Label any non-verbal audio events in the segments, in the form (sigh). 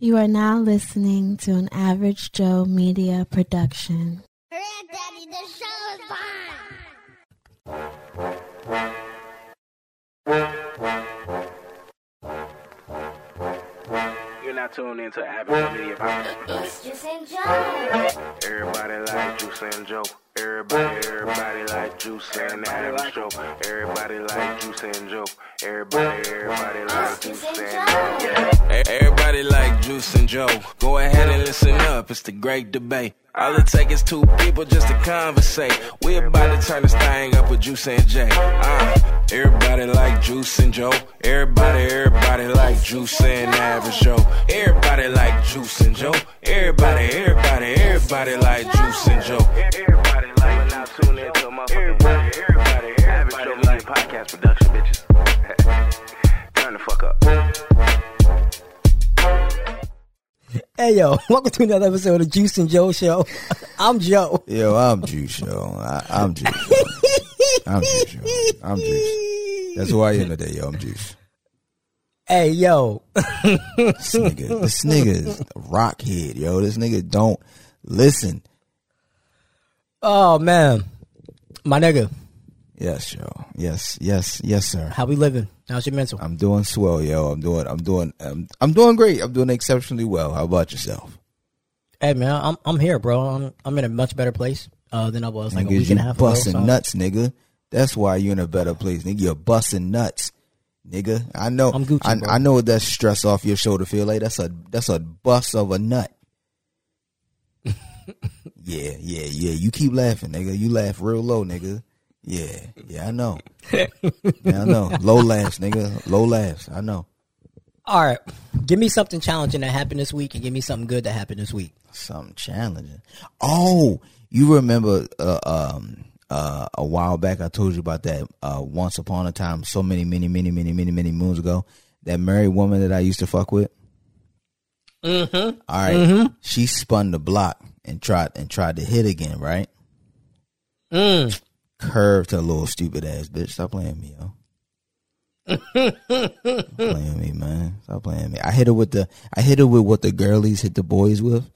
You are now listening to an Average Joe Media production. Daddy, the show is fine. You're not tuned into Average Media Podcast. It's just in Joe. Everybody like Joose and Joe. Everybody, everybody like Joose and Average Joe. Everybody like Joose and Joe. Everybody, everybody like Joose and yeah. E- Everybody like Joose and Joe. Go ahead and listen up. It's the great debate. All it takes is two people just to conversate. We about to turn this thing up with Joose and Jay. Uh, everybody like Joose and Joe. Everybody, everybody like Joose and Average Joe. Everybody like Joose and Joe. Everybody, everybody, everybody like Joose and Joe. Everybody like now tune in to a motherfucking everybody, everybody, everybody like podcast production, bitches. (laughs) Turn the fuck up. Hey yo, (laughs) welcome to another episode of Joose and Joe Show. (laughs) I'm Joe. Yo, I'm Joose, yo. I, I'm Joose. Yo. I'm Joose, yo. I'm Joose. That's who I am today, yo. I'm Joose. Hey yo, This nigga, this nigga is a rockhead, yo. This nigga don't listen. Oh man, my nigga, Yes, yo. Yes, yes, yes, sir. how we living? How's your mental? I'm doing swell, yo. I'm doing, I'm doing, I'm, I'm doing great. I'm doing exceptionally well. How about yourself? Hey man, I'm I'm here, bro. I'm I'm in a much better place uh, than I was like a Nigga, week and a half ago. busting so- nuts, nigga. That's why you're in a better place, nigga. You're busting nuts, nigga. I know. I'm Gucci, I. I know what that stress off your shoulder feel like. That's a that's a bust of a nut. Yeah, yeah, yeah. You keep laughing, nigga. You laugh real low, nigga. Yeah, yeah. I know. yeah, I know. (laughs) Low laughs, nigga. Low laughs. I know. All right, give me something challenging that happened this week, and give me something good that happened this week. Something challenging. Oh, you remember uh, um uh a while back I told you about that uh once upon a time so many many many many many many moons ago that married woman that I used to fuck with. Mm-hmm. All right. She spun the block and tried and tried to hit again, right? Mm. Curved her little stupid ass bitch. Stop playing me, yo. (laughs) Stop playing me, man. Stop playing me. I hit her with the I hit her with what the girlies hit the boys with.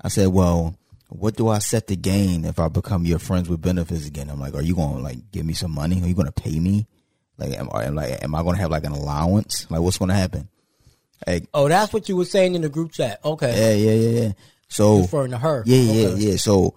I said, Well, what do I set to gain if I become your friends with benefits again? I'm like, Are you gonna like give me some money? Are you gonna pay me? Like am I like am I gonna have like an allowance? Like what's gonna happen? Like Oh, that's what you were saying in the group chat. Okay, yeah, yeah, yeah, yeah. So referring to her. yeah, yeah, Okay. yeah. So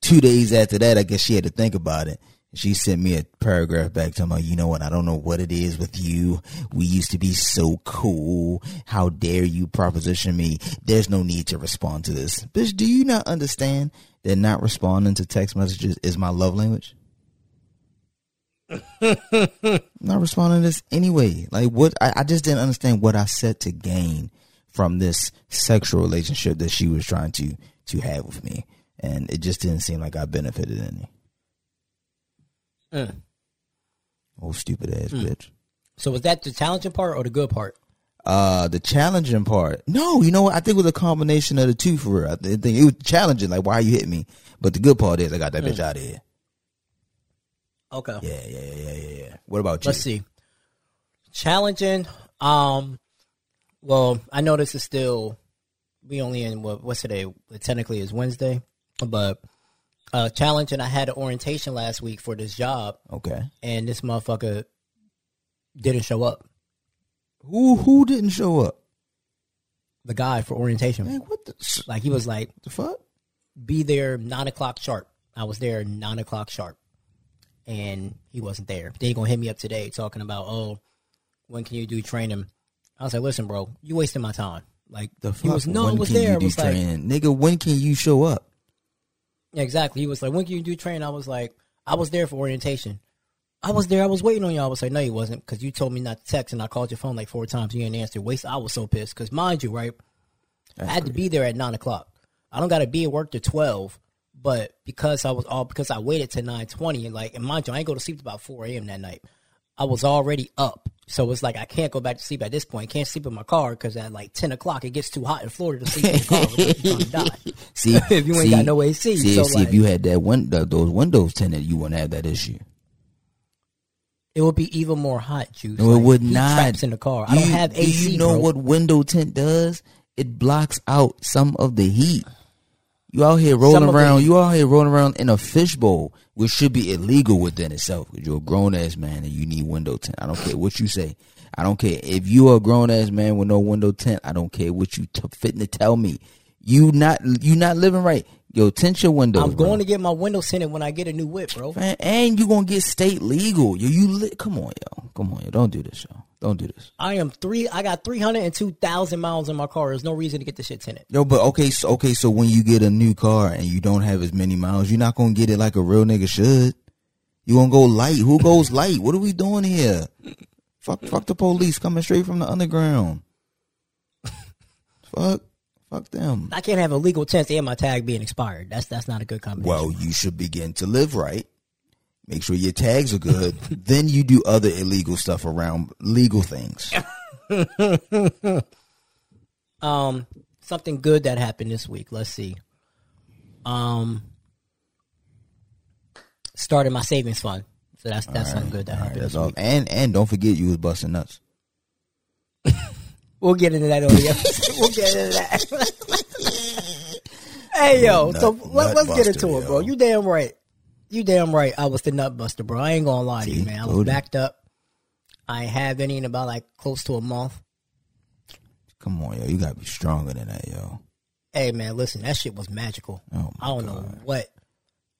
two days after that, I guess she had to think about it. She sent me a paragraph back to me, you know what, I don't know what it is with you. We used to be so cool. How dare you proposition me? There's no need to respond to this. Bitch, do you not understand that not responding to text messages is my love language? (laughs) not responding to this anyway. Like what I, I just didn't understand what I said to gain from this sexual relationship that she was trying to to have with me. And it just didn't seem like I benefited any. Mm. Oh stupid ass bitch. So was that the challenging part or the good part? Uh the challenging part. No, you know what? I think it was a combination of the two for real. I think it was challenging, like why are you hit me. But the good part is I got that bitch out of here. Okay. Yeah, yeah, yeah, yeah, yeah. What about you? Let's see. Challenging. Um. Well, I know this is still. We only in what? What's today? It technically is Wednesday, but uh, challenging. I had an orientation last week for this job, Okay. and this motherfucker didn't show up. Who who didn't show up? The guy for orientation, Man, what the, like he was like, the fuck? "Be there nine o'clock sharp." I was there nine o'clock sharp, and he wasn't there. Then he gonna hit me up today talking about, "Oh, when can you do training?" I was like, "Listen, bro, you wasting my time." Like The he fuck? was no, when it was can there. you It do was like, training? Nigga, when can you show up? yeah, exactly. He was like, "When can you do training?" I was like, "I was there for orientation." I was there. I was waiting on y'all. I was like, "No, you wasn't," because you told me not to text, and I called your phone like four times. You didn't answer. Waste. I was so pissed because, mind you, right, I had to be there at nine o'clock. I don't got to be at work to twelve, but because I was all because I waited to nine twenty, and like, and mind you, I ain't go to sleep till about four a.m. that night. I was already up, so it's like I can't go back to sleep at this point. Can't sleep in my car because at like ten o'clock it gets too hot in Florida to sleep in the car. Because you're trying to die. (laughs) See, (laughs) If you ain't see, got no AC, See, so, see like- if you had that window, those windows tinted, you wouldn't have that issue. It would be even more hot, Joose. No, it Like, would not. Traps in the car. I Do don't have AC. Do you know bro. what window tint does? it blocks out some of the heat. You out here rolling around. You out here rolling around in a fishbowl, which should be illegal within itself. Because you're a grown ass man and you need window tint. I don't care what you say. I don't care if you are a grown ass man with no window tint. I don't care what you t- fitting to tell me. You not you not living right. Yo, tint your windows. I'm bro. going to get my window tinted when I get a new whip, bro. Man, and you gonna get state legal. Yo, you li- come on, yo, come on, yo. Don't do this, yo. Don't do this. I am three. I got three hundred and two thousand miles in my car. There's no reason to get the shit tinted. Yo, but okay, so okay, so when you get a new car and you don't have as many miles, you're not gonna get it like a real nigga should. You gonna go light? Who goes light? What are we doing here? Fuck, fuck the police coming straight from the underground. (laughs) fuck, fuck them. I can't have a legal tints and my tag being expired. That's that's not a good combination. Well, you should begin to live right. Make sure your tags are good. (laughs) then you do other illegal stuff around legal things. (laughs) um, something good that happened this week. Let's see. Um, started my savings fund. So that's that's something good that All right, happened. that's this all. And and don't forget you was busting nuts. (laughs) We'll get into that episode. (laughs) we'll get into that. (laughs) hey yo, Nut- so let, us get into it, bro. You damn right. You damn right. I was the nut buster, bro. I ain't gonna lie to you, man. I was backed up. I have any in about like close to a month. Come on, yo. You gotta be stronger than that, yo. Hey man, listen, that shit was magical. Oh, I don't know what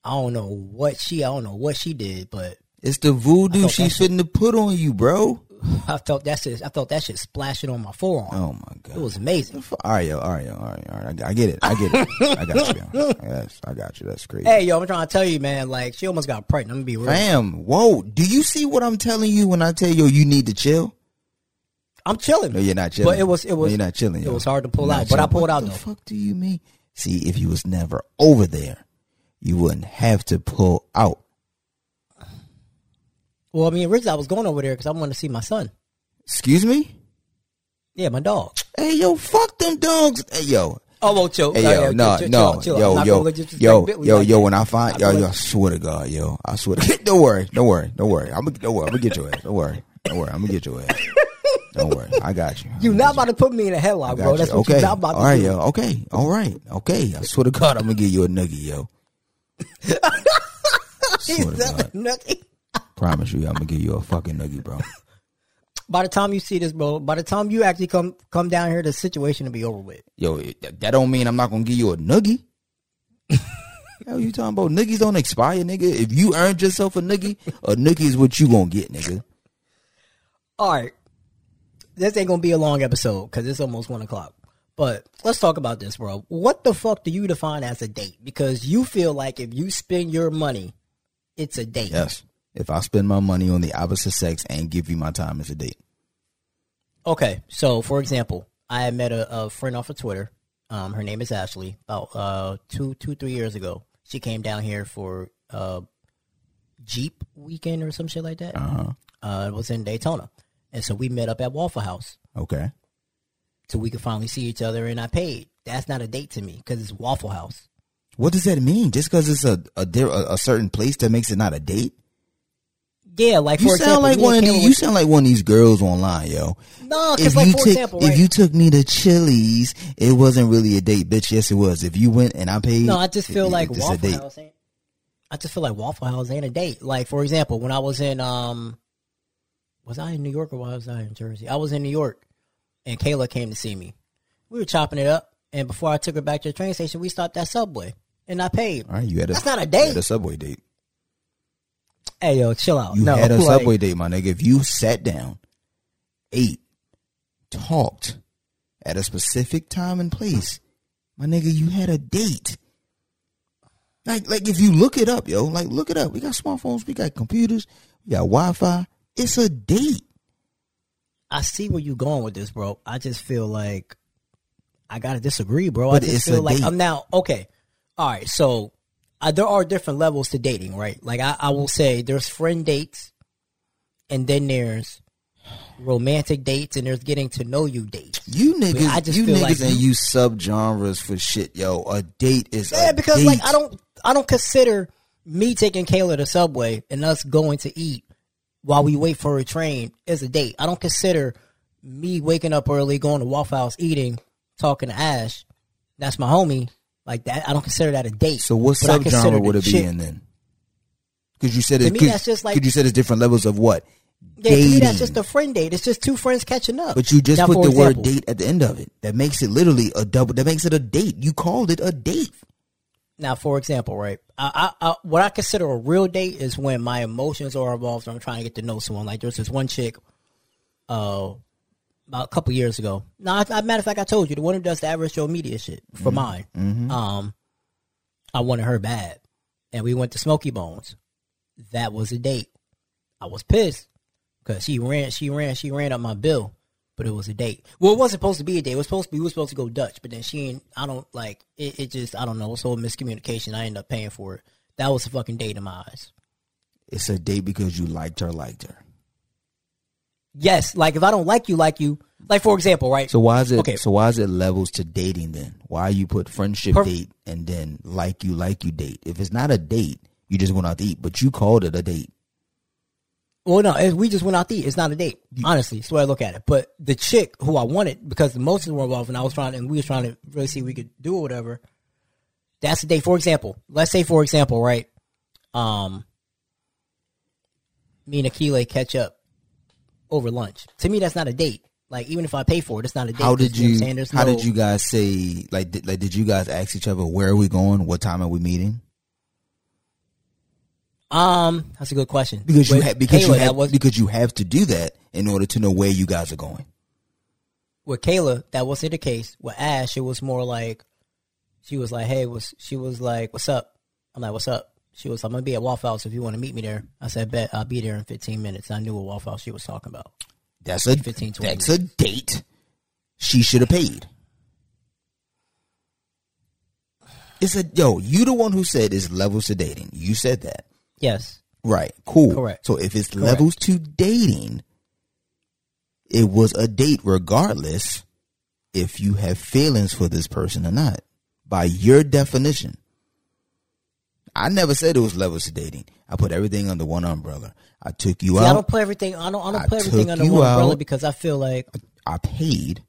I don't know what she I don't know what she did, but It's the voodoo she's fitting to put on you, bro. I felt that shit I felt that shit splashing on my forearm. Oh my god. It was amazing. all right, yo. All right, yo. All right, all right. I, I get it. I get it. I got you. Yo. (laughs) Yes, I got you. That's crazy. Hey yo, I'm trying to tell you, man, like she almost got pregnant. I'm gonna be real. Fam, whoa. Do you see what I'm telling you when I tell you you need to chill? I'm chilling. No, you're not chilling. But it was it No, was you're not chilling. It yo. was hard to pull out, not but I pulled what out the though. fuck do you mean? See, if you was never over there, you wouldn't have to pull out. Well, I mean, originally I was going over there because I wanted to see my son. Excuse me? Yeah, my dog. Hey, yo, fuck them dogs. Hey, yo. Oh, well, chill. Hey, yo, no, chill, no, chill, chill. I'm yo, yo, gonna let you disrespect yo, yo, yo. When I find, yo, yo, I swear to God, yo, I swear to (laughs) don't worry, don't worry, don't worry. I'm gonna, don't worry, I'm gonna get your ass. Don't worry, don't worry, I'm gonna get your ass. Don't worry, I got you. You I not about to put me in a headlock, bro. That's what okay. you're not about to All right, do. yo. Okay, all right, okay. I swear to God, I'm gonna give you a nugget, yo. (laughs) He Swear to said God. nothing. Promise you, I'm gonna give you a fucking nugget, bro. (laughs) By the time you see this, bro, by the time you actually come come down here, the situation will be over with. Yo, it- that don't mean I'm not gonna give you a noogie. (laughs) Hell, you talking about niggas don't expire, nigga? If you earned yourself a noogie, a noogie is what you gonna get, nigga. All right, this ain't gonna be a long episode because it's almost one o'clock. But let's talk about this, bro. What the fuck do you define as a date? Because you feel like if you spend your money, it's a date. Yes. If I spend my money on the opposite sex and give you my time as a date. Okay, so for example, I met a, a friend off of Twitter. Um, her name is Ashley. About uh two two three years ago, she came down here for uh Jeep weekend or some shit like that. Uh-huh. Uh, it was in Daytona, and so we met up at Waffle House Okay. so we could finally see each other. And I paid. That's not a date to me because it's Waffle House. What does that mean? Just because it's a a, a a certain place that makes it not a date? Yeah, like You for sound example, like one of these, you sound like one of these girls online, yo. no, because like you for took example, right? if you took me to Chili's, it wasn't really a date, bitch. Yes, it was. If you went and I paid, No, I just feel it- like it's a Waffle. House ain't. I just feel like Waffle House ain't a date. Like for example, when I was in um, was I in New York or was I in Jersey? I was in New York, and Kayla came to see me. We were chopping it up, and before I took her back to the train station, we stopped at Subway, and I paid. All right, you had a That's not a you date. had a subway date. Hey yo, chill out. You no, had a like, subway date, my nigga. If you sat down, ate, talked at a specific time and place, my nigga, you had a date. Like, like if you look it up, yo, like look it up. We got smartphones, we got computers, we got Wi-Fi. It's a date. I see where you going with this, bro. I just feel like I gotta disagree, bro. But I just it's feel a like date. I'm now okay. All right, so uh, there are different levels to dating, right? Like I, I will say, there's friend dates, and then there's romantic dates, and there's getting to know you dates. You niggas, I just you niggas like and you- you subgenres for shit, yo. A date is Yeah, a because date. like I don't, I don't consider me taking Kayla to Subway and us going to eat while we wait for a train as a date. I don't consider me waking up early, going to Waffle House, eating, talking to Ash, that's my homie. Like that, I don't consider that a date. So what But I consider subgenre would it be chick- in then? Because you said To me, Cause, that's just like- you said it's different levels of what Yeah, to me, that's just a friend date. It's just two friends catching up. but you just Now, put the word date at the end of it. That makes it literally a double. That makes it a date. You called it a date. Now, for example, right? I, I, I, what I consider a real date is when my emotions are involved. and I'm trying to get to know someone. Like there's this one chick, uh, about a couple years ago. No, I, I, matter of fact, I told you the one who does the average Joe media shit for mine. Um, I wanted her bad, and we went to Smoky Bones. That was a date. I was pissed because she ran, she ran, she ran up my bill, but it was a date. Well, it wasn't supposed to be a date. It was supposed to be. We were supposed to go Dutch, but then she ain't. I don't like it. It just I don't know. It's all miscommunication. I ended up paying for it. That was a fucking date in my eyes. It's a date because you liked her, liked her. Yes, like if I don't like you, like you, like for example, right? So why is it? Okay. So why is it levels to dating then? Why you put friendship Per- date and then like you, like you date? If it's not a date, you just went out to eat, but you called it a date. Well, no, we just went out to eat. It's not a date. Honestly, that's the way I look at it. But the chick who I wanted, because the emotions were involved, and I was trying, and we was trying to really see if we could do or whatever. That's a date. For example, let's say, for example, right? Um, me and Akile catch up over lunch. To me, that's not a date. Like even if I pay for it, it's not a date. How did know you? saying? There's How no- did you guys say? Like, did, like, did you guys ask each other where are we going? What time are we meeting? Um, that's a good question. Because you have because Kayla, you have was because you have to do that in order to know where you guys are going. with Kayla, that wasn't the case. With Ash, it was more like she was like, "Hey, was she was like, what's up?" I'm like, "What's up?" She was, "I'm gonna be at Waffle House if you want to meet me there." I said, "Bet I'll be there in 15 minutes." I knew what Waffle House she was talking about. That's a 15, 20 that's a date. She should have paid. It's a yo. You the one who said it's levels to dating. You said that. Yes, Right. Cool. Correct. So if it's levels to dating, it was a date regardless if you have feelings for this person or not. By your definition. I never said it was levels to dating. I put everything under one umbrella. I took you See, I don't put everything. I don't. I don't I put everything under one umbrella because I feel like I paid.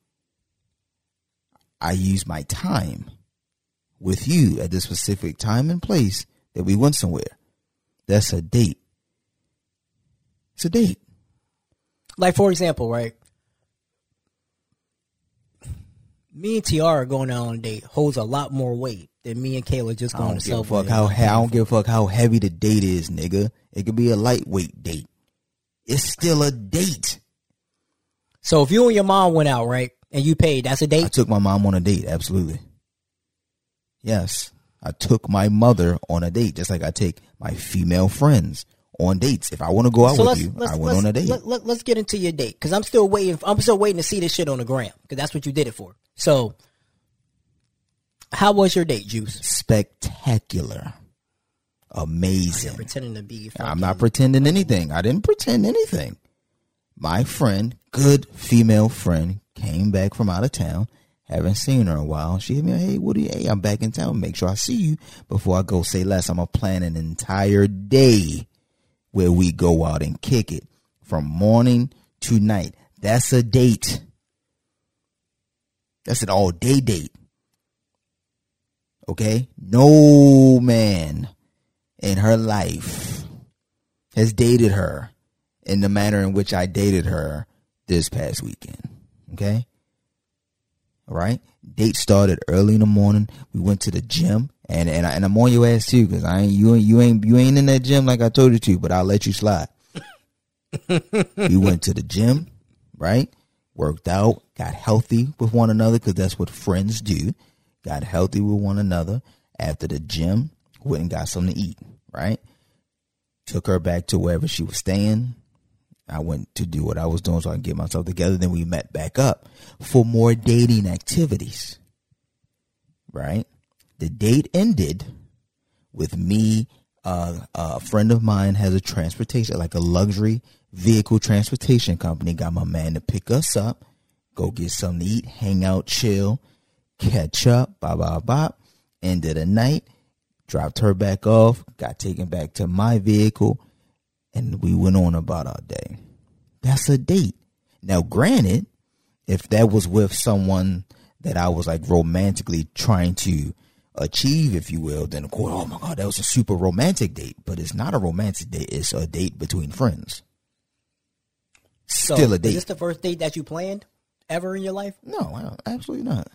I used my time with you at this specific time and place that we went somewhere. That's a date. It's a date. like for example, right? Me and Tiara going out on a date holds a lot more weight than me and Kayla just going to Subway. fuck how I don't give a fuck how heavy the date is, nigga. It could be a lightweight date. It's still a date. So if you and your mom went out, right, and you paid, that's a date. I took my mom on a date, absolutely. Yes. I took my mother on a date, just like I take my female friends on dates. If I want to go out So with you, I went on a date. Let, let, let's get into your date because I'm still waiting. I'm still waiting to see this shit on the gram because that's what you did it for. So, how was your date, Joose? Spectacular. Amazing. Pretending to be. I'm not pretending anything. I didn't pretend anything. My friend, good female friend, came back from out of town. Haven't seen her in a while. She hit me, hey, you, hey, I'm back in town. Make sure I see you before I go say less. I'm going to plan an entire day where we go out and kick it from morning to night. That's a date. That's an all day date. Okay? No man in her life has dated her in the manner in which I dated her this past weekend. Okay? All right? Date started early in the morning. We went to the gym and and, I, and I'm on your ass too cuz I ain't you ain't you ain't you ain't in that gym like I told you to, but I'll let you slide. (laughs) we went to the gym, right? Worked out, got healthy with one another cuz that's what friends do. Got healthy with one another. After the gym, went and got something to eat, right? Took her back to wherever she was staying. I went to do what I was doing so I can get myself together. Then we met back up for more dating activities. Right? The date ended with me. Uh, a friend of mine has a transportation, like a luxury vehicle transportation company. Got my man to pick us up, go get something to eat, hang out, chill, catch up, blah, blah, blah. End of the night, dropped her back off, got taken back to my vehicle, and we went on about our day. That's a date. Now, granted, if that was with someone that I was like romantically trying to achieve, if you will, then of course, oh my god, that was a super romantic date. But it's not a romantic date; it's a date between friends. So, Still a date. Is this the first date that you planned ever in your life? No, I don't- absolutely not.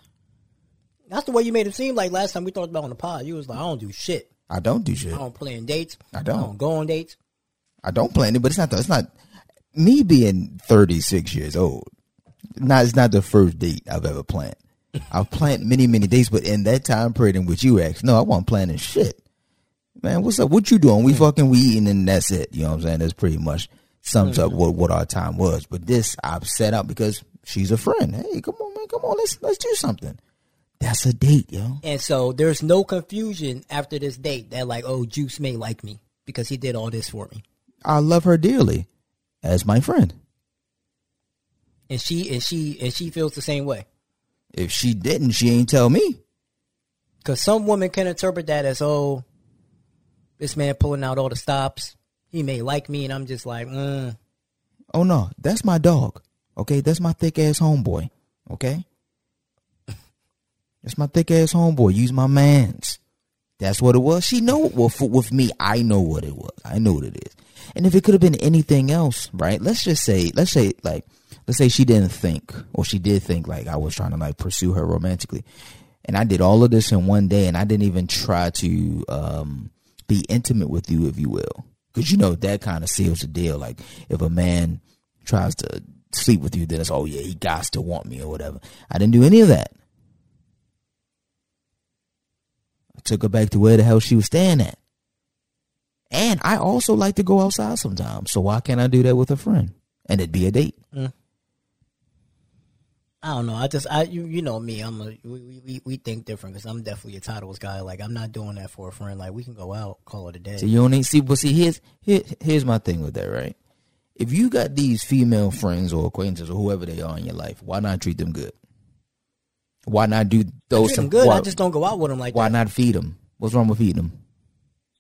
That's the way you made it seem like last time we talked about on the pod. You was like, I don't do shit. I don't do shit. I don't plan dates. I don't. I don't go on dates. I don't plan it, but it's not. The, it's not me being thirty six years old. Not it's not the first date I've ever planned. (laughs) I've planned many many dates, but in that time period in which you asked, no, I wasn't planning shit. Man, what's up? What you doing? We hmm. fucking we eating and that's it. You know what I'm saying? That's pretty much sums hmm. up what what our time was. But this I've set up because she's a friend. Hey, come on, man, come on, let's let's do something. That's a date, yo. And so there's no confusion after this date that like, oh, Joose may like me because he did all this for me. I love her dearly as my friend. And she and she and she feels the same way. If she didn't, she ain't tell me. Because some women can interpret that as, oh, this man pulling out all the stops. He may like me, and I'm just like, mm. Oh no, that's my dog. Okay, that's my thick ass homeboy. Okay, that's my thick ass homeboy. Use my man's. That's what it was. She know well for, with me. I know what it was. I know what it is. And if it could have been anything else, right? Let's just say, let's say like, let's say she didn't think, or she did think like I was trying to like pursue her romantically, and I did all of this in one day, and I didn't even try to um, be intimate with you, if you will, because you know that kind of seals the deal. Like if a man tries to sleep with you, then it's oh yeah, he got to want me or whatever. I didn't do any of that. I took her back to where the hell she was staying at. And I also like to go outside sometimes. So why can't I do that with a friend? And it'd be a date. Mm. I don't know. I just, I you, you know me. I'm a we we, we- think different because I'm definitely a titles guy. Like I'm not doing that for a friend. Like we can go out, call it a day. So you don't need see, but see, here's here, here's my thing with that, right? If you got these female friends or acquaintances or whoever they are in your life, why not treat them good? Why not do those? Treat them good. Why, I just don't go out with them like why that. not feed them? What's wrong with feeding them?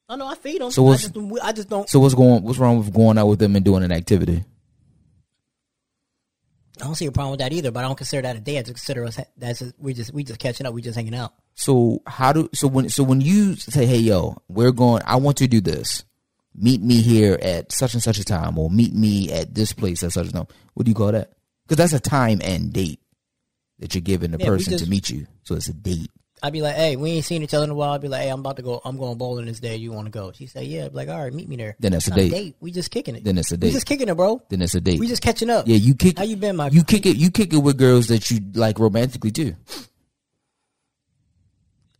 I know I feed them. So I what's- just, I just don't. So what's going? What's wrong with going out with them and doing an activity? I don't see a problem with that either. But I don't consider that a date. I just consider us that's just, we just we just catching up. We just hanging out. So how do so when so when you say, "Hey, yo, we're going. I want to do this. Meet me here at such and such a time, or meet me at this place at such and such a time." What do you call that? Because that's a time and date that you're giving the Yeah, person just- to meet you. So it's a date. I'd be like, hey, we ain't seen each other in a while. I'd be like, hey, I'm about to go. I'm going bowling this day. You want to go? She say, yeah. I'd be like, all right, meet me there. Then that's a Not date. We just kicking it. Then it's a date. We just kicking it, bro. Then it's a date. We just catching up. yeah, you kick. How you been, my? You kick it. You kick it with girls that you like romantically too.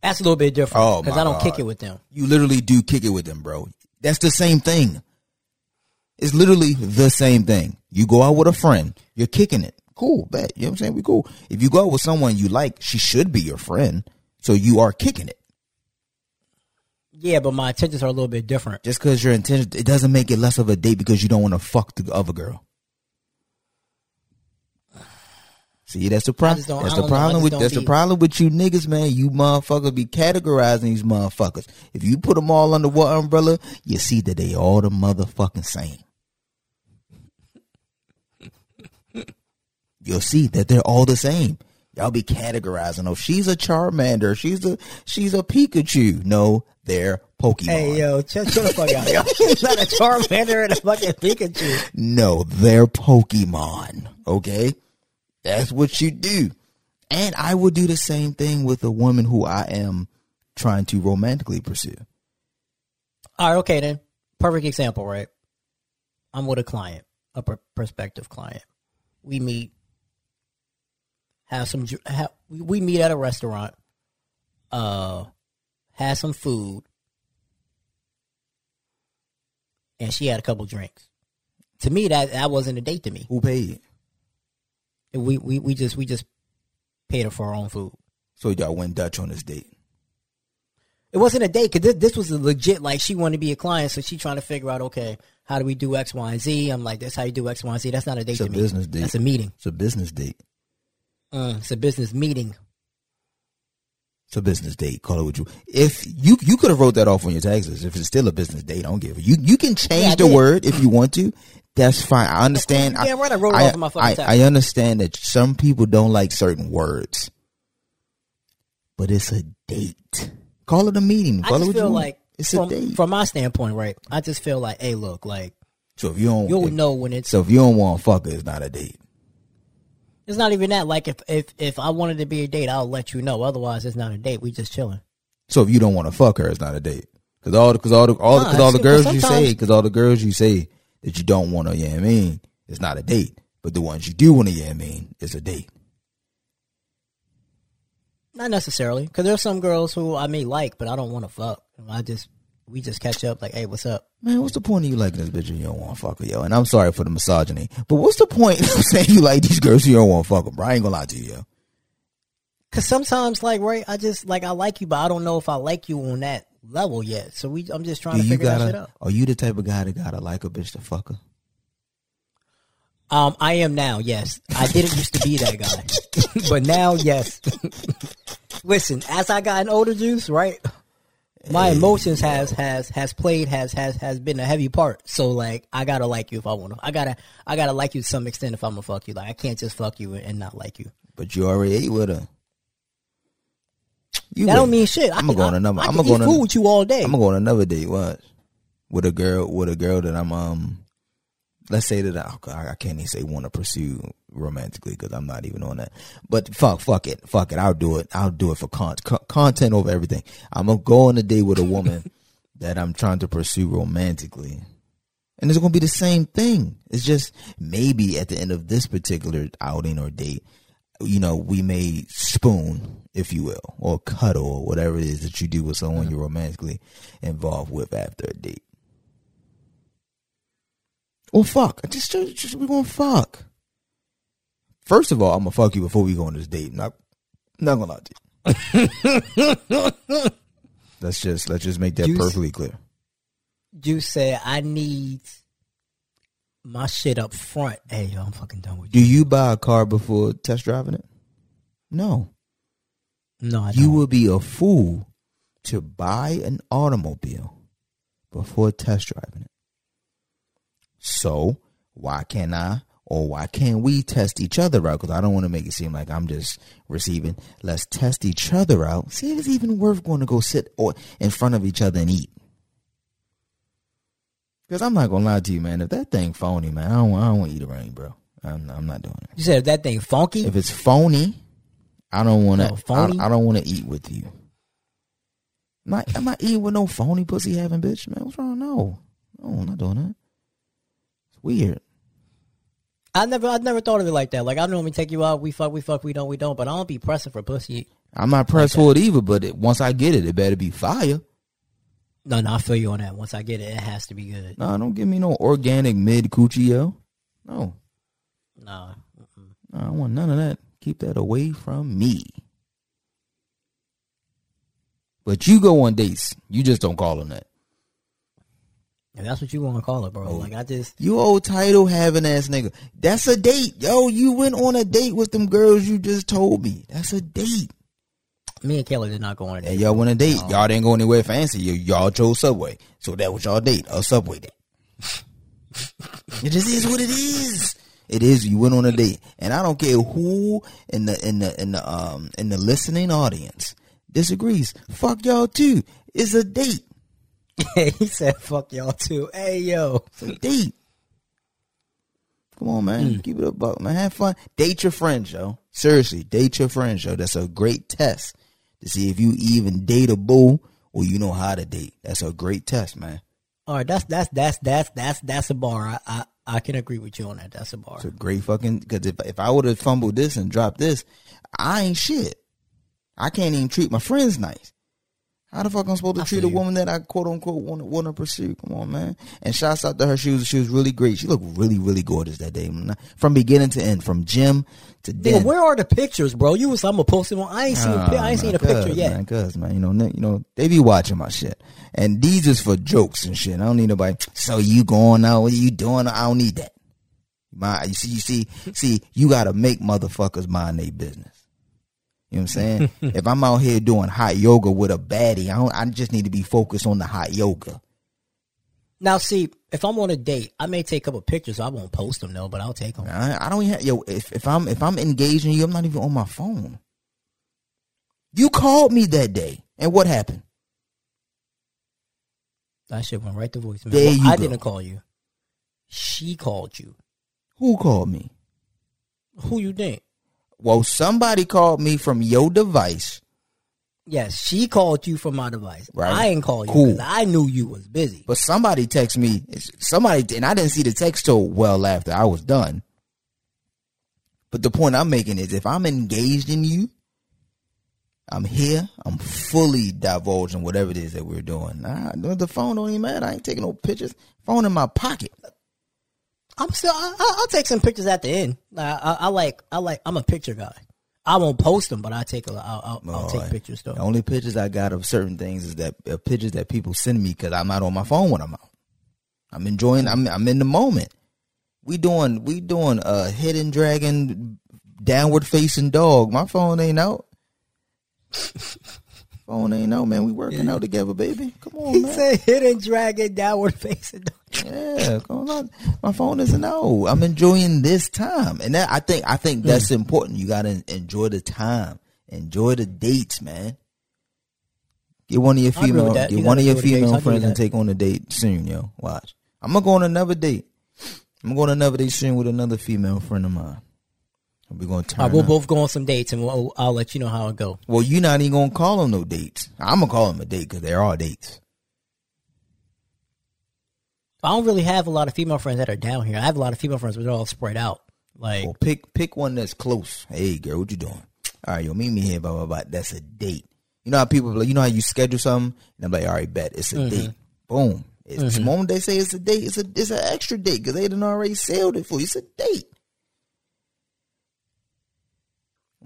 That's a little bit different. Oh, because my I don't God. kick it with them. You literally do kick it with them, bro. That's the same thing. It's literally the same thing. You go out with a friend, you're kicking it. Cool, bet. You know what I'm saying? We cool. If you go out with someone you like, she should be your friend. So you are kicking it. Yeah, but my intentions are a little bit different. Just because your intention, it doesn't make it less of a date because you don't want to fuck the other girl. See, that's the problem. That's the don't know. I problem with that's the problem with you niggas, man. You motherfuckers be categorizing these motherfuckers. If you put them all under one umbrella, you see that they all the motherfucking same. You'll see that they're all the same. Y'all be categorizing. Oh, she's a Charmander. She's a she's a Pikachu. No, they're Pokemon. Hey, yo, chill the fuck out. (laughs) It's not a Charmander and a fucking Pikachu. No, they're Pokemon. Okay? That's what you do. And I would do the same thing with a woman who I am trying to romantically pursue. All right, okay then. Perfect example, right? I'm with a client, a pr- prospective client. We meet, have some, have, we- we meet at a restaurant, uh, have some food, and she had a couple drinks. To me, that that wasn't a date to me. Who paid? We we we just we just paid her for our own food. So y'all went Dutch on this date. It wasn't a date because this, this was a legit like she wanted to be a client, so she trying to figure out okay how do we do X, Y, and Z. I'm like, that's how you do X, Y, and Z. That's not a date It's a to me. business date. That's a meeting. It's a business date. Uh, it's a business meeting. It's a business date. Call it what you. If you you could have wrote that off on your taxes. If it's still a business date, I don't give. a- You you can change Yeah, the did. word if you want to. That's fine. I understand. Yeah, right, I wrote it I, off on my fucking I, taxes. I understand that some people don't like certain words. but it's a date. Call it a meeting. I Call it just feel like it's from, a date. from my standpoint, right? I just feel like, hey, look, like so if you don't, you'll if- know when it's. so if you don't want to fuck her, it's not a date. It's not even that. Like if if if I wanted to be a date, I'll let you know. Otherwise, it's not a date. We just chilling. So if you don't want to fuck her, it's not a date. Cause all, the, cause all the, all, Nah, cause all the girls you say, cause all the girls you say that you don't want to, yeah, I mean, it's not a date. But the ones you do want to, yeah, I mean, it's a date. Not necessarily, because there's some girls who I may like, but I don't want to fuck. I just we just catch up. Like, hey, what's up? Man, what's the point of you liking this bitch and you don't want to fuck her, yo? And I'm sorry for the misogyny, but what's the point (laughs) of saying you like these girls and you don't want to fuck them, bro? I ain't gonna lie to you, yo. Because sometimes, like, right, I just like I like you, but I don't know if I like you on that level yet. So we, I'm just trying to figure that shit out. are you the type of guy that gotta like a bitch to fuck her? Um, I am now. Yes, I didn't used to be that guy, (laughs) but now, yes. (laughs) Listen, as I got an older, Joose, right? My emotions has has has played has has has been a heavy part. So like, I gotta like you if I want to. I gotta I gotta like you to some extent if I'm gonna fuck you. Like, I can't just fuck you and not like you. But you already ate with her. You That wait. don't mean shit. I'm gonna go on another. I I'm gonna go on food with you all day. I'm gonna go on another date. What? With a girl, with a girl that I'm um. Let's say that I, I can't even say want to pursue romantically because I'm not even on that. But fuck, fuck it, fuck it. I'll do it. I'll do it for con- co- content over everything. I'm gonna go on a date with a woman (laughs) that I'm trying to pursue romantically, and it's gonna be the same thing. It's just maybe at the end of this particular outing or date, you know, we may spoon, if you will, or cuddle, or whatever it is that you do with someone you're romantically involved with after a date. Well, fuck. I just, just, just we gonna fuck. First of all, I'm gonna fuck you before we go on this date. Not, not gonna lie to you. (laughs) let's just let's just make that Joose. perfectly clear. You said, I need my shit up front. Hey, yo, I'm fucking done with you. Do you. you buy a car before test driving it? No. No, I You don't. You will be a fool to buy an automobile before test driving it. So why can't I or why can't we test each other out? Because I don't want to make it seem like I'm just receiving. Let's test each other out. See if it's even worth going to go sit or in front of each other and eat. Because I'm not gonna lie to you, man. If that thing phony, man, I don't, I don't want to eat around you, bro. I'm, I'm not doing it. You said if that thing funky? If it's phony, I don't want to. Oh, phony? I, I don't want to eat with you. I'm not, I'm not eating with no phony pussy having bitch, man. What's wrong? No, no, I'm not doing that. Weird. I never, I never thought of it like that. Like I normally take you out, we fuck, we fuck, we don't, we don't. But I don't be pressing for pussy. I'm not pressed for it either, but it, once I get it, it better be fire. No, no, I feel you on that. Once I get it, it has to be good. No, don't give me no organic mid coochie, yo. No, No, no, I don't want none of that. Keep that away from me. But you go on dates. You just don't call them that. If that's what you want to call it, bro. Like I just, You old title having ass nigga. That's a date. Yo, you went on a date with them girls you just told me. That's a date. me and Kayla did not go on a And date. y'all went on a date. Y'all didn't go anywhere fancy. Y- y'all chose Subway. So that was y'all date. A Subway date. (laughs) it just is what it is. It is. You went on a date. And I don't care who in the in the in the um in the listening audience disagrees. Fuck y'all too. It's a date. (laughs) he said, "Fuck y'all too." Hey, yo, a date. Come on, man. Mm. Keep it a buck, man. Have fun. Date your friends, yo. Seriously, date your friends, yo. That's a great test to see if you even date a boo or you know how to date. That's a great test, man. all right, that's that's that's that's that's that's a bar. I I, I can agree with you on that. That's a bar. It's a great fucking because if if I would have fumbled this and dropped this, I ain't shit. I can't even treat my friends nice. How the fuck I'm supposed to I treat a you. woman that I quote unquote want to want to pursue? Come on, man. And shouts out to her. She was she was really great. She looked really really gorgeous that day, from beginning to end, from gym to Nigga, den. where are the pictures, bro? You was I'm gonna post them on. I ain't seen. a oh, pi- I ain't seen a picture yet. Man, cuz man, you know, you know, they be watching my shit, and these is for jokes and shit. I don't need nobody. So you going out? What are you doing? I don't need that. My, you see, you see, see, you gotta make motherfuckers mind their business. You know what I'm saying? (laughs) if I'm out here doing hot yoga with a baddie, I don't. I just need to be focused on the hot yoga. Now, see, if I'm on a date, I may take a couple pictures. I won't post them though, but I'll take them. I, I don't even. Have, yo, if, if I'm if I'm engaging you, I'm not even on my phone. You called me that day, and what happened? That shit went right to voicemail. There Well, you I go. didn't call you. She called you. Who called me? Who you think? Well, somebody called me from your device. Yes, she called you from my device. Right. I ain't call you Cool. I knew you was busy. But somebody text me. Somebody and I didn't see the text till well after I was done. But the point I'm making is, if I'm engaged in you, I'm here. I'm fully divulging whatever it is that we're doing. Nah, the phone don't even matter. I ain't taking no pictures. Phone in my pocket. I'm still. I, I- I'll take some pictures at the end. I, I, I like. I like. I'm a picture guy. I won't post them, but I take a. I'll, I'll, I'll take pictures though. The only pictures I got of certain things is that uh, pictures that people send me because I'm not on my phone when I'm out. I'm enjoying. I'm I'm in the moment. We doing we doing a hidden dragon, downward facing dog. My phone ain't out. (laughs) phone ain't out, man. We working out together, baby. Come on, (laughs) He man. said drag it downward facing. Yeah, come on. My phone isn't out. I'm enjoying this time, and that I think I think mm. that's important. You gotta enjoy the time, enjoy the dates, man. Get one of your I agree with female, get You one of your enjoy the dates. I female friends and take on a date soon, yo. Watch. I'm gonna go on another date. I'm going on another date soon with another female friend of mine. We're gonna turn. Right, we'll up. both go on some dates, and we'll, I'll let you know how it go. Well, you're not even gonna call them no dates. I'm gonna call them a date because they're all dates. I don't really have a lot of female friends that are down here. I have a lot of female friends, but they're all spread out. Like, Well, pick pick one that's close. Hey, girl, what you doing? All right, yo, meet me here. Blah blah blah. That's a date. You know how people like, you know how you schedule something, and I'm like, all right, bet it's a Mm-hmm. date. Boom. It's The moment they say it's a date, it's a it's an extra date because they didn't already sealed it for you. It's a date.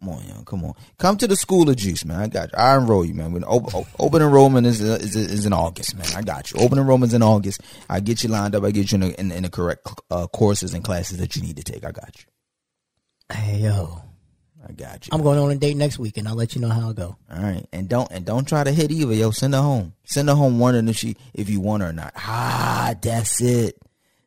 Come on, yo, come on. Come to the School of Joose, man. I got you. I enroll you, man. When open, open enrollment is, is is in August, man. I got you. Open enrollment's in August. I get you lined up. I get you in the, in, in the correct uh, courses and classes that you need to take. I got you. hey yo, I got you. I'm going on a date next week, and I'll let you know how it go. All right, and don't and don't try to hit either, yo. Send her home. Send her home wondering if she if you want her or not. Ah, that's it.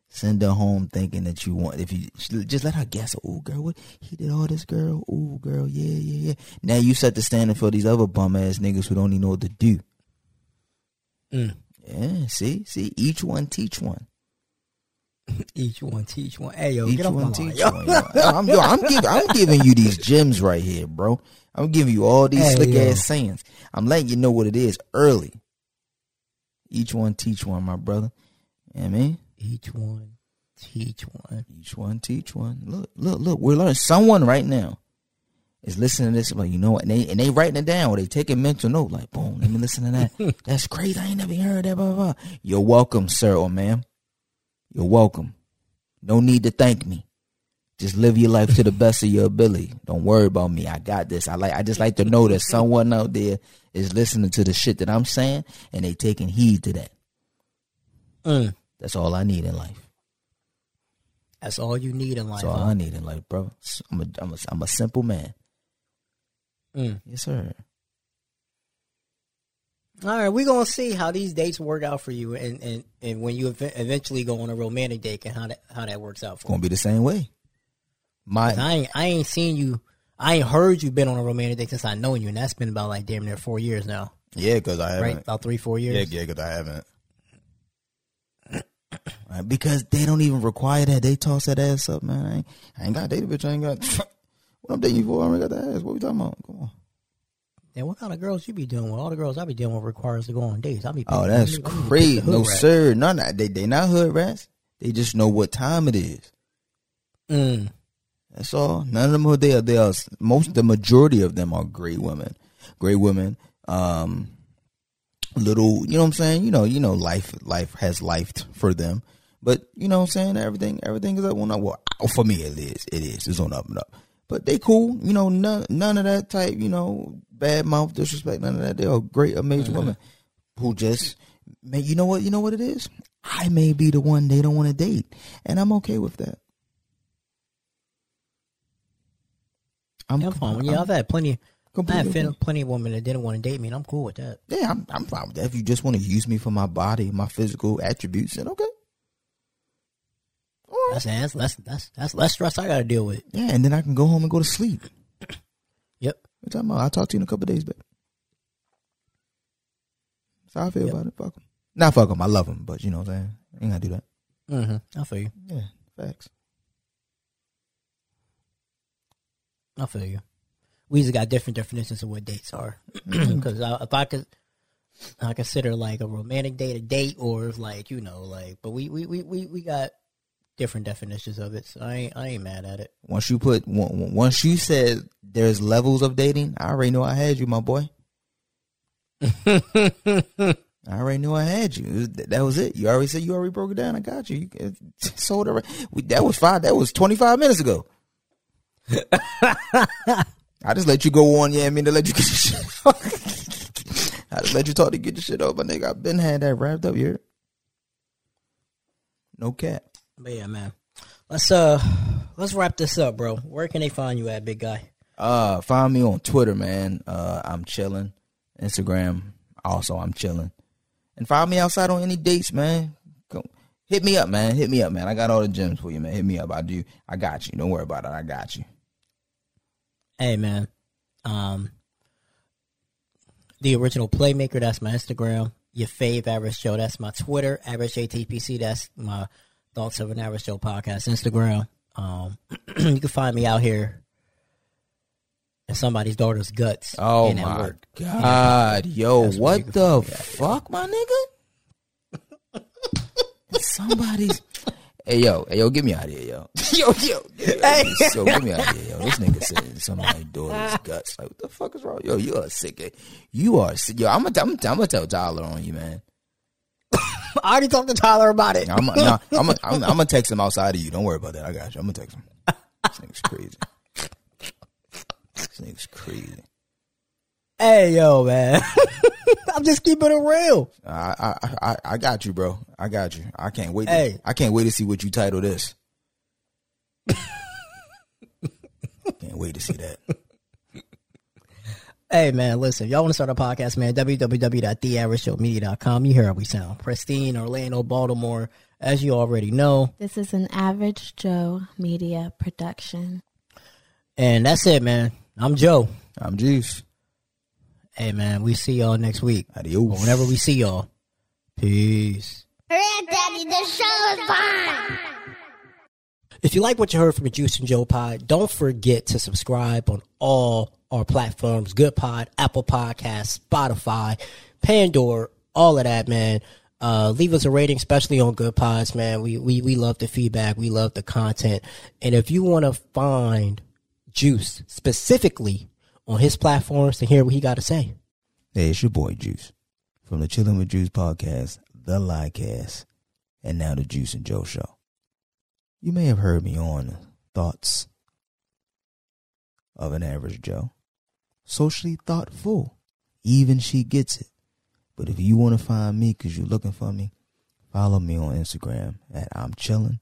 Send her home thinking that you want. If you just let her guess. Oh, girl, what he did all this, girl. Oh, girl, yeah, yeah, yeah. Now you set the standard for these other bum ass niggas who don't even know what to do. Mm. Yeah, see, see, each one teach one. (laughs) Each one teach one. Hey yo, Each get off one teach one. Yo, I'm, yo, I'm, giving, I'm giving you these gems right here, bro. I'm giving you all these Hey, slick yo. ass sayings. I'm letting you know what it is early. Each one teach one, my brother. You know I mean? Each one teach one. Each one teach one. Look, look, look. We're learning. Someone right now is listening to this. Like, you know what? And they, and they writing it down or they taking mental note. Like, boom, let me listen to that. (laughs) That's crazy. I ain't never heard that. Blah, blah, blah. You're welcome, sir or ma'am. You're welcome. No need to thank me. Just live your life to the (laughs) best of your ability. Don't worry about me. I got this. I like. I just like to know that someone out there is listening to the shit that I'm saying and they taking heed to that. Mm. That's all I need in life. That's all you need in life. That's all huh? I need in life, bro. I'm a, I'm a, I'm a simple man. Mm. Yes, sir. All right, we're gonna see how these dates work out for you, and and, and when you ev- eventually go on a romantic date, and how that how that works out for you. gonna be the same way. My I ain't I ain't seen you. I ain't heard you been on a romantic date since I known you, and that's been about like damn near four years now, yeah, because I right? haven't. About three, four Yeah, years. yeah, because I haven't. Right, because they don't even require that. They toss that ass up, man. I ain't, I ain't got dated, bitch. I ain't got. (laughs) what I'm dating you for? I ain't got that ass. What we talking about? Come on. And what kind of girls you be dealing with? All the girls I be dealing with requires to go on dates. I be Oh, that's I be- I be picking crazy. No, sir. None of they they not hood rats. They just know what time it is. Mm. That's all. None of them are there. They are most. The majority of them are great women. Great women. Um, little. You know what I'm saying? You know. You know. Life. Life has life for them. But you know what I'm saying? Everything. Everything is up on up. Well, for me, it is. It is. It's on up and up. But they cool. You know. None. None of that type. You know. Bad mouth disrespect. None of that. They are great, amazing women uh-huh. who just. Man, you know what? You know what it is. I may be the one they don't want to date, and I'm okay with that. I'm, Yeah, fine. Yeah, I've had plenty. I have been plenty of women that didn't want to date me, and I'm cool with that. Yeah, I'm, I'm fine with that. If you just want to use me for my body, my physical attributes, then okay. All right. That's that's that's that's that's less stress I got to deal with. Yeah, and then I can go home and go to sleep. (coughs) Yep. What you talking about? I'll talk to you in a couple days, babe. That's how I feel about it. Fuck him. Not fuck him. I love him, but you know what I'm saying. Ain't gotta do that. Mm-hmm. I feel you. Yeah, facts. I feel you. We just got different definitions of what dates are. (clears throat) (clears throat) Because if I could, I consider like a romantic date a date, or if like you know, like, but we we we we, we got different definitions of it. So I ain't, I ain't mad at it. Once you put once you said there's levels of dating, I already know I had you, my boy. (laughs) I already knew I had you. That was it. You already said you already broke it down. I got you. you (laughs) sold it. We, that was five. That was twenty five minutes ago. (laughs) I just let you go on. Yeah, I mean to let you get your shit. off. I just let you talk to get your shit off, my nigga. I've been had that wrapped up here. No cap. But yeah, man. Let's uh let's wrap this up, bro. Where can they find you at, big guy? Uh, find me on Twitter, man. Uh, I'm chilling. Instagram, also I'm chilling. And find me outside on any dates, man. Go, hit me up, man. Hit me up, man. I got all the gems for you, man. Hit me up. I do. I got you. Don't worry about it. I got you. Hey man. Um the original playmaker, that's my Instagram. Your fave average Joe, that's my Twitter. Average JTPC, that's my Thoughts of an Average Joe podcast Instagram. Um (clears throat) you can find me out here in somebody's daughter's guts. Oh my work. god, yo, That's what the find me at. fuck, my nigga? Somebody's. Hey yo, hey yo, get me out of here, (laughs) yo. yo, yo, hey. yo, get me out of here, yo. This nigga said somebody's daughter's guts. Like, what the fuck is wrong? Yo, you are sick. You are sick. Yo, I'm gonna, I'm, I'm gonna tell Tyler on you, man. (laughs) I already talked to Tyler about it. I'm, nah, (laughs) I'm, gonna- I'm, I'm gonna text him outside of you. Don't worry about that. I got you. I'm gonna text him. This nigga's crazy. This nigga's crazy. Hey yo, man. (laughs) I'm just keeping it real. I, I I I got you, bro. I got you. I can't wait. To, Hey. I can't wait to see what you title this. can't wait to see that. Hey man, listen, y'all want to start a podcast, man? www.theaverageshowmedia.com. You hear how we sound. Pristine, Orlando, Baltimore, as you already know. This is an Average Joe media production. And that's it, man. I'm Joe. I'm Joose. Hey man, we see y'all next week. Or Adios. whenever we see y'all. Peace. Hooray, Daddy, the show is fun. If you like what you heard from the Joose and Joe Pod, don't forget to subscribe on all our platforms Good Pod, Apple Podcasts, Spotify, Pandora, all of that, man. Uh, leave us a rating, especially on Good Pods, man. We, we, we love the feedback. We love the content. And if you want to find Joose specifically on his platforms to hear what he got to say, Hey, it's your boy Joose from the Chillin' with Joose podcast, the Lycast, and now the Joose and Joe show. You may have heard me on Thoughts of an Average Joe. Socially thoughtful. Even she gets it. But if you want to find me because you're looking for me, follow me on Instagram at I'm Chillin'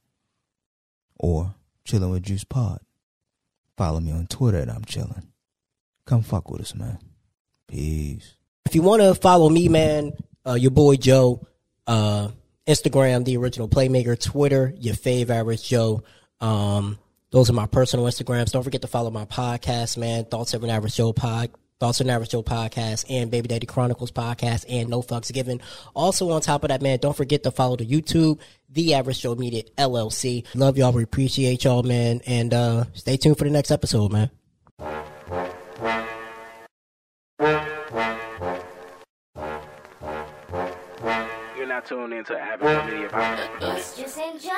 or Chillin' with Joose Pod. Follow me on Twitter at I'm Chillin'. Come fuck with us, man. Peace. if you want to follow me, man, uh, your boy Joe, uh, Instagram, the original playmaker, Twitter, your fave average Joe. Um, those are my personal Instagrams. Don't forget to follow my podcast, man. Thoughts of an Average Joe pod. Thoughts of an Average Joe podcast and Baby Daddy Chronicles podcast and No Fucks Given. Also on top of that, man, don't forget to follow the YouTube, The Average Joe Media LLC. Love y'all. We appreciate y'all, man. And, uh, stay tuned for the next episode, man. You're not tuned into Average Media Podcast. It's just enjoy.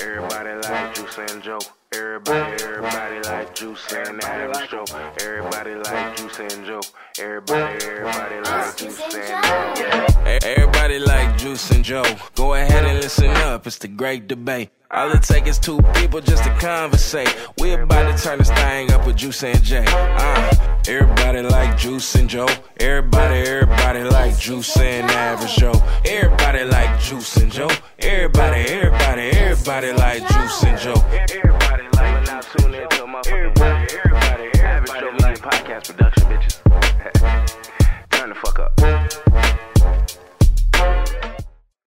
Everybody like Joose and Joe. Everybody, everybody like Joose and Average Joe. Everybody like Joose and Joe. Everybody, everybody like Joose and yeah. E- Everybody like Joose and Joe. Go ahead and listen up. It's the great debate. All it takes is two people just to conversate. We about to turn this thing up with Joose and Jay. Uh, everybody like Joose and Joe. Everybody, everybody like Joose and Average Joe. Everybody like Joose and Joe. Everybody, everybody, everybody like Joose fuck up.